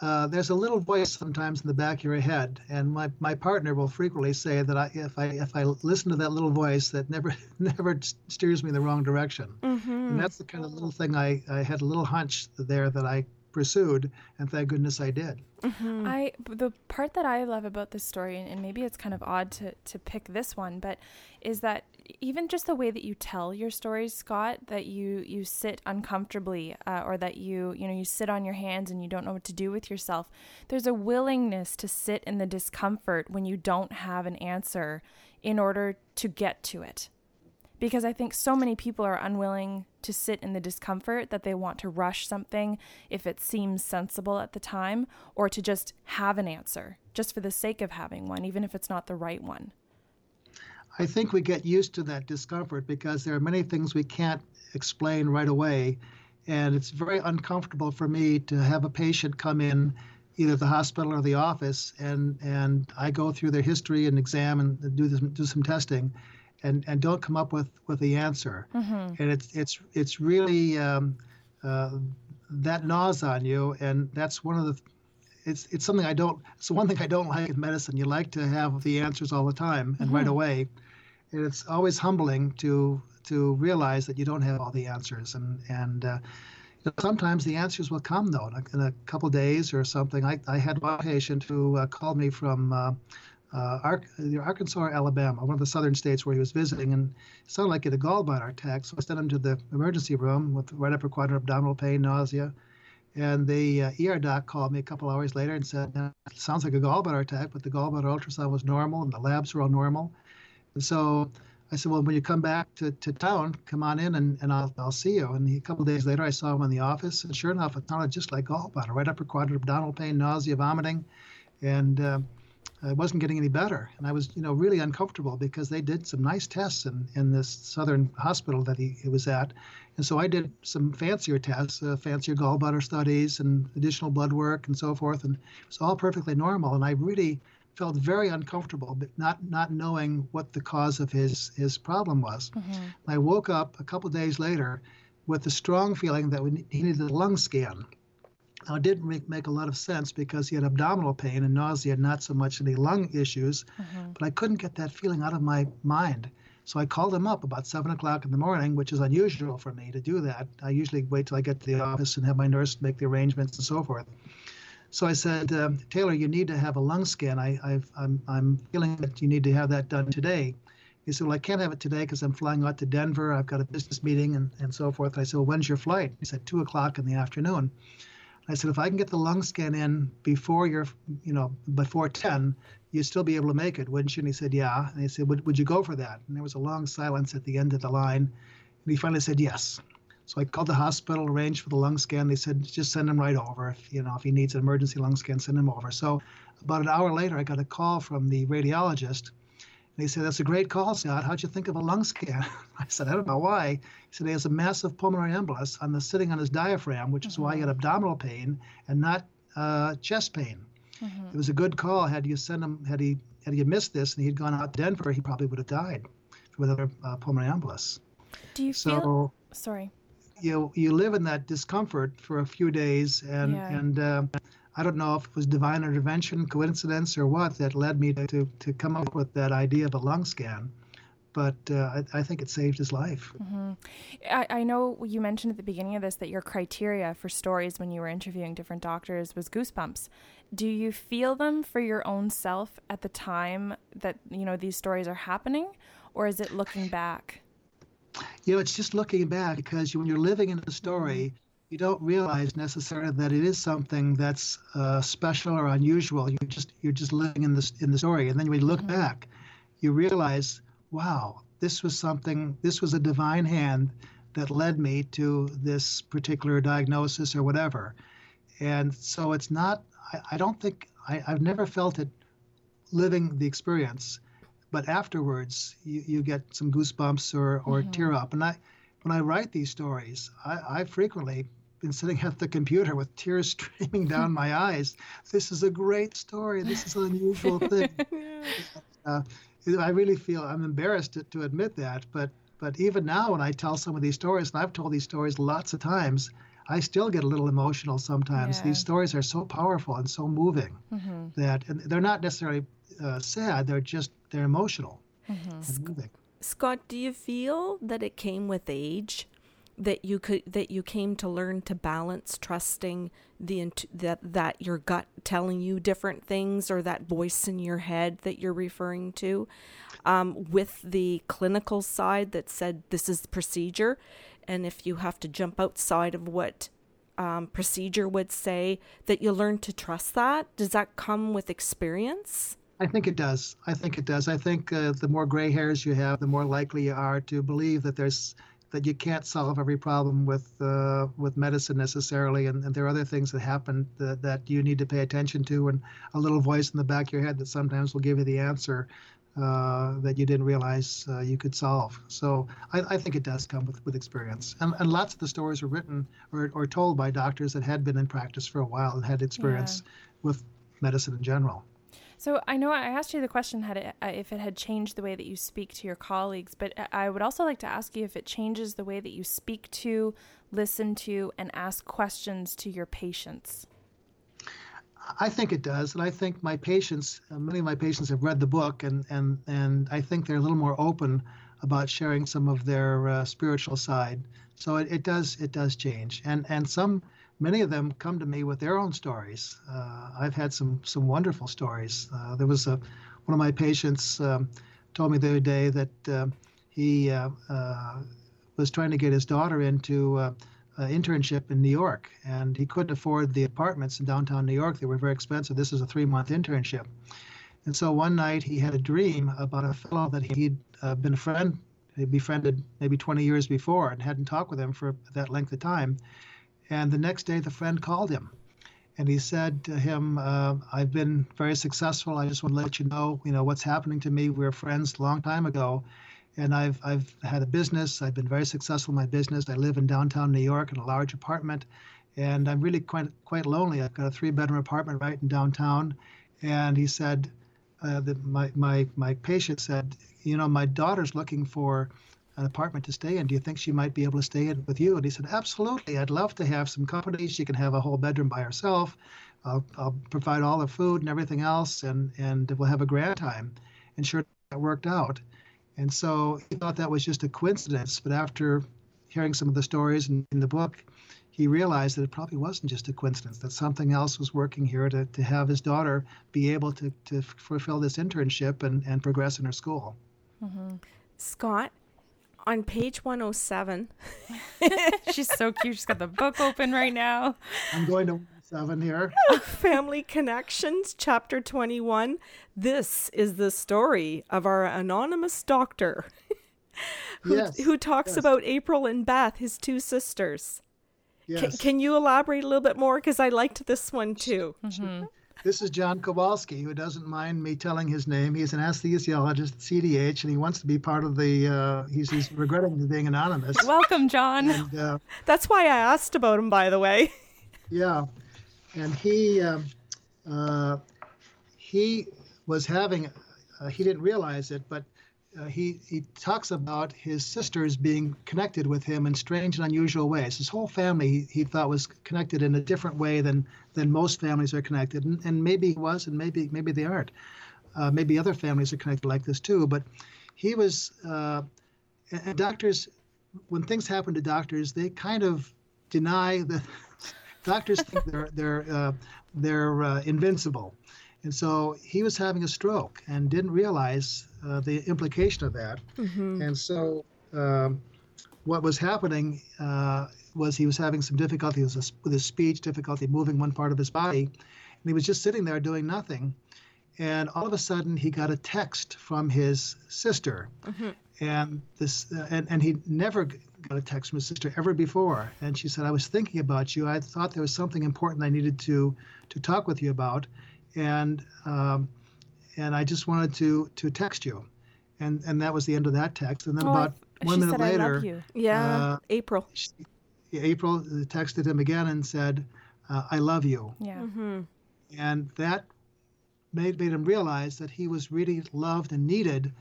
C: uh, there's a little voice sometimes in the back of your head, and my, my partner will frequently say that I, if I if I listen to that little voice, that never [LAUGHS] never steers me in the wrong direction. Mm-hmm. And that's the kind of little thing I, I had a little hunch there that I pursued, and thank goodness I did.
A: Mm-hmm. I the part that I love about this story, and, and maybe it's kind of odd to to pick this one, but is that even just the way that you tell your stories, Scott, that you you sit uncomfortably, uh, or that you you know you sit on your hands and you don't know what to do with yourself. There's a willingness to sit in the discomfort when you don't have an answer in order to get to it. Because I think so many people are unwilling to sit in the discomfort that they want to rush something if it seems sensible at the time, or to just have an answer just for the sake of having one, even if it's not the right one.
C: I think we get used to that discomfort because there are many things we can't explain right away. And it's very uncomfortable for me to have a patient come in, either the hospital or the office, and, and I go through their history and exam and do, this, do some testing. And, and don't come up with, with the answer. Mm-hmm. And it's, it's, it's really um, uh, that gnaws on you. And that's one of the it's it's something I don't. It's one thing I don't like in medicine. You like to have the answers all the time and mm-hmm. right away, and it's always humbling to to realize that you don't have all the answers and and uh, sometimes the answers will come though in a, couple days or something. I, I had one patient who uh, called me from uh, uh, Arkansas or Alabama, one of the southern states where he was visiting, and it sounded like he had a gallbladder attack. So I sent him to the emergency room with right upper quadrant abdominal pain, nausea. And the uh, ER doc called me a couple hours later and said, sounds like a gallbladder attack, but the gallbladder ultrasound was normal and the labs were all normal." And so I said, well, when you come back to, to town, come on in and, and I'll, I'll see you. And he, a couple days later, I saw him in the office, and sure enough, it sounded just like gallbladder, right upper quadrant, abdominal pain, nausea, vomiting, and uh, I wasn't getting any better. And I was, you know, really uncomfortable because they did some nice tests in, in this southern hospital that he, he was at. And so I did some fancier tests, uh, fancier gallbladder studies and additional blood work and so forth, and it was all perfectly normal. And I really felt very uncomfortable, but not not knowing what the cause of his his problem was. Mm-hmm. I woke up a couple days later with a strong feeling that he needed a lung scan. Now, it didn't make, make a lot of sense because he had abdominal pain and nausea, not so much any lung issues, mm-hmm. but I couldn't get that feeling out of my mind. So I called him up about seven o'clock in the morning, which is unusual for me to do that. I usually wait till I get to the office and have my nurse make the arrangements and so forth. So I said, um, Taylor, you need to have a lung scan. I, I've, I'm, I'm feeling that you need to have that done today. He said, Well, I can't have it today because I'm flying out to Denver. I've got a business meeting and, and so forth. I said, Well, when's your flight? He said, 2 o'clock in the afternoon. I said, If I can get the lung scan in before your, you know, before 10, you'd still be able to make it, wouldn't you? And he said, Yeah. And he said, Would, would you go for that? And there was a long silence at the end of the line. And he finally said, Yes. So I called the hospital, arranged for the lung scan. They said just send him right over. If you know if he needs an emergency lung scan, send him over. So about an hour later, I got a call from the radiologist. And he said, That's a great call, Scott. How'd you think of a lung scan? [LAUGHS] I said, I don't know why. He said, He has a massive pulmonary embolus on the sitting on his diaphragm, which is mm-hmm. why he had abdominal pain and not uh, chest pain. Mm-hmm. It was a good call. Had you sent him, had he had he missed this and he'd gone out to Denver, he probably would have died with a uh, pulmonary embolus.
A: Do you so, feel? Sorry
C: you you live in that discomfort for a few days, and yeah. and uh, I don't know if it was divine intervention, coincidence, or what that led me to to come up with that idea of a lung scan. But uh, I, I, think it saved his life.
A: Mm-hmm. I, I know you mentioned at the beginning of this that your criteria for stories when you were interviewing different doctors was goosebumps. Do you feel them for your own self at the time that you know these stories are happening, or is it looking back?
C: you know, it's just looking back because when you're living in the story. You don't realize necessarily that it is something that's uh, special or unusual. You just you're just living in this in the story, and then when you look mm-hmm. back, you realize, wow, this was something. This was a divine hand that led me to this particular diagnosis or whatever. And so it's not. I, I don't think I, I've never felt it living the experience but afterwards you, you get some goosebumps or, or mm-hmm. tear up. And I, when I write these stories, I, I frequently been sitting at the computer with tears [LAUGHS] streaming down my eyes. This is a great story. This is an unusual thing. [LAUGHS] uh, I really feel I'm embarrassed to, to admit that, but but even now when I tell some of these stories, and I've told these stories lots of times, I still get a little emotional sometimes. Yeah. These stories are so powerful and so moving mm-hmm. that and they're not necessarily uh, sad. They're just they're emotional. Mm-hmm.
B: Scott, do you feel that it came with age? That you could that you came to learn to balance trusting the that that your gut telling you different things or that voice in your head that you're referring to um, with the clinical side that said this is procedure and if you have to jump outside of what um, procedure would say that you learn to trust that does that come with experience
C: I think it does. I think it does. I think uh, the more gray hairs you have, the more likely you are to believe that there's that you can't solve every problem with uh, with medicine necessarily, and, and, there are other things that happen that, that you need to pay attention to, and a little voice in the back of your head that sometimes will give you the answer uh, that you didn't realize uh, you could solve. So I, I, think it does come with, with experience, and, and lots of the stories are written or, or told by doctors that had been in practice for a while and had experience yeah. with medicine in general.
A: So I know I asked you the question had it, uh, if it had changed the way that you speak to your colleagues, but I would also like to ask you if it changes the way that you speak to, listen to, and ask questions to your patients.
C: I think it does, and I think my patients, uh, many of my patients have read the book, and and and I think they're a little more open about sharing some of their uh, spiritual side. So it, it does it does change, and and some many of them come to me with their own stories. Uh, I've had some some wonderful stories. Uh, there was a one of my patients um, told me the other day that uh, he uh, uh, was trying to get his daughter into uh, an internship in New York, and he couldn't afford the apartments in downtown New York. They were very expensive. This is a three month internship, and so one night he had a dream about a fellow that he'd been a friend. He befriended maybe 20 years before and hadn't talked with him for that length of time and the next day, the friend called him, and he said to him, uh, "I've been very successful. I just want to let you know, you know, what's happening to me. We were friends a long time ago, and I've I've had a business. I've been very successful in my business. I live in downtown New York in a large apartment, and I'm really quite quite lonely. I've got a three-bedroom apartment right in downtown." And he said, uh, the, my my my patient said, "You know, my daughter's looking for." An apartment to stay in. Do you think she might be able to stay in with you? And he said, Absolutely. I'd love to have some company. She can have a whole bedroom by herself. I'll, I'll provide all the food and everything else, and, and we'll have a grand time. And sure, that worked out. And so he thought that was just a coincidence. But after hearing some of the stories in, in the book, he realized that it probably wasn't just a coincidence, that something else was working here to, to have his daughter be able to, to fulfill this internship and, and progress in her school.
B: Mm-hmm. Scott, on page 107. [LAUGHS]
A: She's so cute. She's got the book open right now.
C: I'm going to seven here. [LAUGHS]
B: Family Connections, chapter 21. This is the story of our anonymous doctor [LAUGHS] who, yes, who talks yes. about April and Beth, his two sisters. Yes. C- can you elaborate a little bit more? Because I liked this one too. Mm-hmm.
C: This is John Kowalski, who doesn't mind me telling his name. He's an anesthesiologist at CDH, and he wants to be part of the. Uh, he's, he's regretting being anonymous.
A: Welcome, John. And, uh, [LAUGHS]
B: That's why I asked about him, by the way. [LAUGHS]
C: yeah, and he um, uh, he was having. Uh, he didn't realize it, but uh, he he talks about his sisters being connected with him in strange and unusual ways. His whole family he, he thought was connected in a different way than than most families are connected, and, and maybe he was, and maybe maybe they aren't. Uh, maybe other families are connected like this too. But he was, uh, and doctors, when things happen to doctors, they kind of deny that [LAUGHS] doctors think they're they're uh, they're uh, invincible and so he was having a stroke and didn't realize uh, the implication of that. Mm-hmm. And so um, what was happening uh, was he was having some difficulty with his, speech, difficulty moving one part of his body. And he was just sitting there doing nothing. And all of a sudden, he got a text from his sister. Mm-hmm. And this, uh, and, and he never got a text from his sister ever before. And she said, "I was thinking about you. I thought there was something important I needed to to talk with you about." and um, and I just wanted to to text you, and and that was the end of that text. And then oh, about one minute later,
B: yeah, uh, April,
C: she, April texted him again and said, uh, "I love you."
A: Yeah, mm-hmm.
C: and that made made him realize that he was really loved and needed.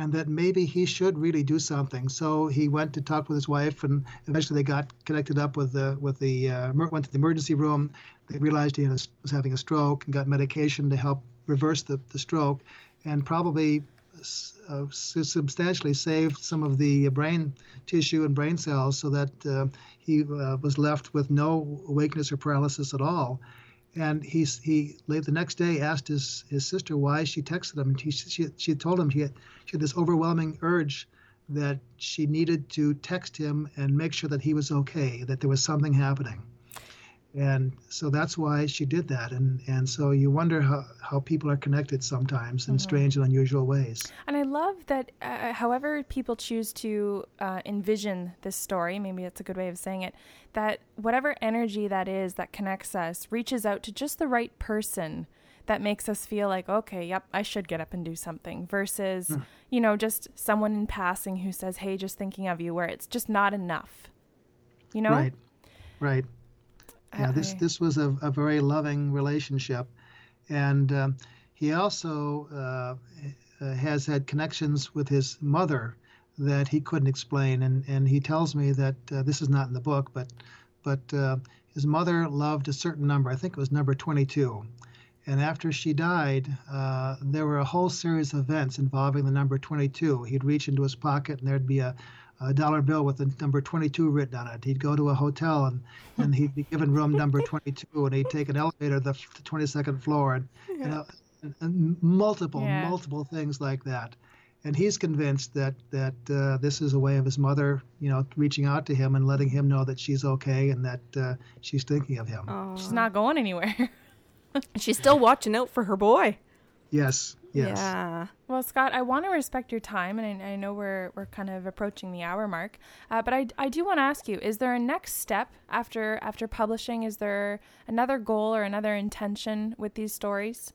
C: And that maybe he should really do something. So he went to talk with his wife, and eventually they got connected up with the with the uh, went to the emergency room. They realized he was having a stroke and got medication to help reverse the, the stroke. And probably uh, substantially saved some of the brain tissue and brain cells so that uh, he uh, was left with no weakness or paralysis at all. And he, he late the next day asked his, his sister why she texted him. And he, she, she told him she had, she had this overwhelming urge that she needed to text him and make sure that he was okay, that there was something happening and so that's why she did that. And and so you wonder how, how people are connected sometimes in mm-hmm. strange and unusual ways.
A: And i love that uh, however people choose to uh, envision this story maybe that's a good way of saying it that whatever energy that is that connects us reaches out to just the right person that makes us feel like okay yep i should get up and do something versus mm. you know just someone in passing who says hey just thinking of you where it's just not enough. You know?
C: Right. Right yeah, this this was a, a very loving relationship, and um, he also uh, uh, has had connections with his mother that he couldn't explain, and and he tells me that uh, this is not in the book, but but uh, his mother loved a certain number. I think it was number 22. And after she died, uh, there were a whole series of events involving the number 22. He'd reach into his pocket and there'd be a, a dollar bill with the number 22 written on it. He'd go to a hotel and, and he'd be given room number 22, and he'd take an elevator to the 22nd floor, and, yeah. you know, and, and multiple, yeah. multiple things like that. And he's convinced that that uh, this is a way of his mother, you know, reaching out to him and letting him know that she's okay and that uh, she's thinking of him.
A: Aww. She's not going anywhere. [LAUGHS]
B: she's still watching out for her boy.
C: Yes. Yes.
B: Yeah.
A: Well, Scott, I want to respect your time, and I, I know we're we're kind of approaching the hour mark, uh, but I, I do want to ask you: Is there a next step after after publishing? Is there another goal or another intention with these stories?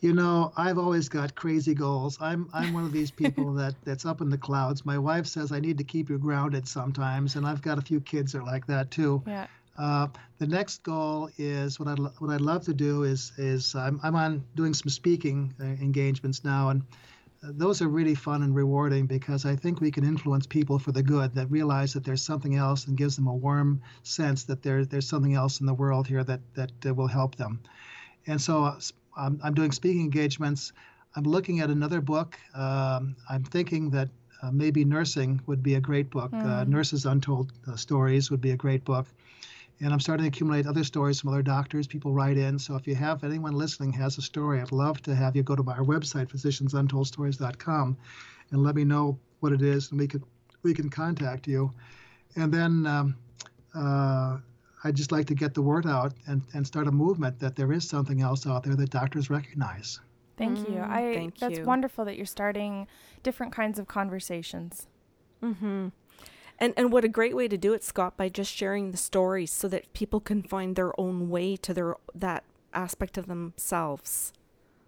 C: You know, I've always got crazy goals. I'm I'm one of these [LAUGHS] people that that's up in the clouds. My wife says I need to keep you grounded sometimes, and I've got a few kids that are like that too.
A: Yeah.
C: Uh, the next goal is what I'd what I'd love to do is is I'm I'm on doing some speaking uh, engagements now, and uh, those are really fun and rewarding because I think we can influence people for the good that realize that there's something else and gives them a warm sense that there there's something else in the world here that that uh, will help them, and so uh, I'm, I'm doing speaking engagements. I'm looking at another book. Um, I'm thinking that uh, maybe nursing would be a great book. Mm. Uh, Nurses Untold uh, Stories would be a great book and I'm starting to accumulate other stories from other doctors. People write in. So if you have anyone listening has a story, I'd love to have you go to our website, physiciansuntoldstories.com, and let me know what it is, and we could we can contact you. And then um, uh, I'd just like to get the word out and, and start a movement that there is something else out there that doctors recognize.
A: Thank you. Mm, I thank that's you. wonderful that you're starting different kinds of conversations.
B: Mm-hmm. And and what a great way to do it, Scott, by just sharing the stories so that people can find their own way to their that aspect of themselves.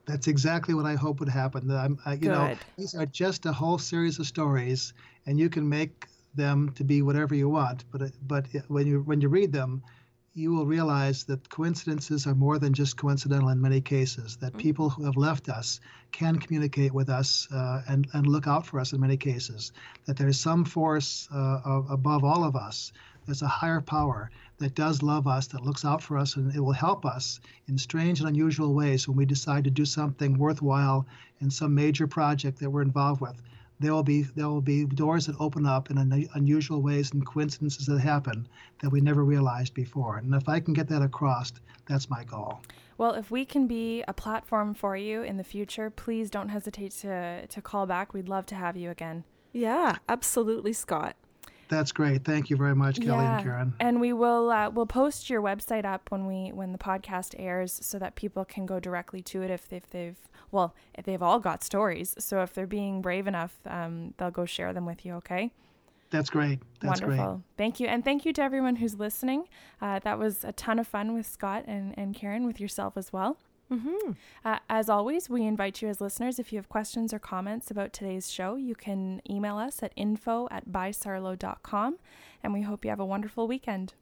C: That's exactly what I hope would happen. I'm, I, you Good. know, these are just a whole series of stories, and you can make them to be whatever you want. But but when you when you read them, you will realize that coincidences are more than just coincidental in many cases, that mm-hmm. people who have left us can communicate with us uh, and, and look out for us in many cases, that there's some force uh, above all of us, there's a higher power that does love us, that looks out for us, and it will help us in strange and unusual ways when we decide to do something worthwhile in some major project that we're involved with there will be there will be doors that open up in un- unusual ways and coincidences that happen that we never realized before. And if I can get that across, that's my goal.
A: Well, if we can be a platform for you in the future, please don't hesitate to to call back. We'd love to have you again.
B: Yeah, absolutely, Scott.
C: That's great. Thank you very much, Kelly yeah. and Karen.
A: And we will uh, we'll post your website up when we when the podcast airs, so that people can go directly to it if, if they've well if they've all got stories. So if they're being brave enough, um, they'll go share them with you. Okay.
C: That's great. That's
A: Wonderful.
C: Great.
A: Thank you. And thank you to everyone who's listening. Uh, that was a ton of fun with Scott and, and Karen, with yourself as well.
B: Mm-hmm.
A: Uh, as always, we invite you as listeners, if you have questions or comments about today's show, you can email us at info at bysarlo.com. And we hope you have a wonderful weekend.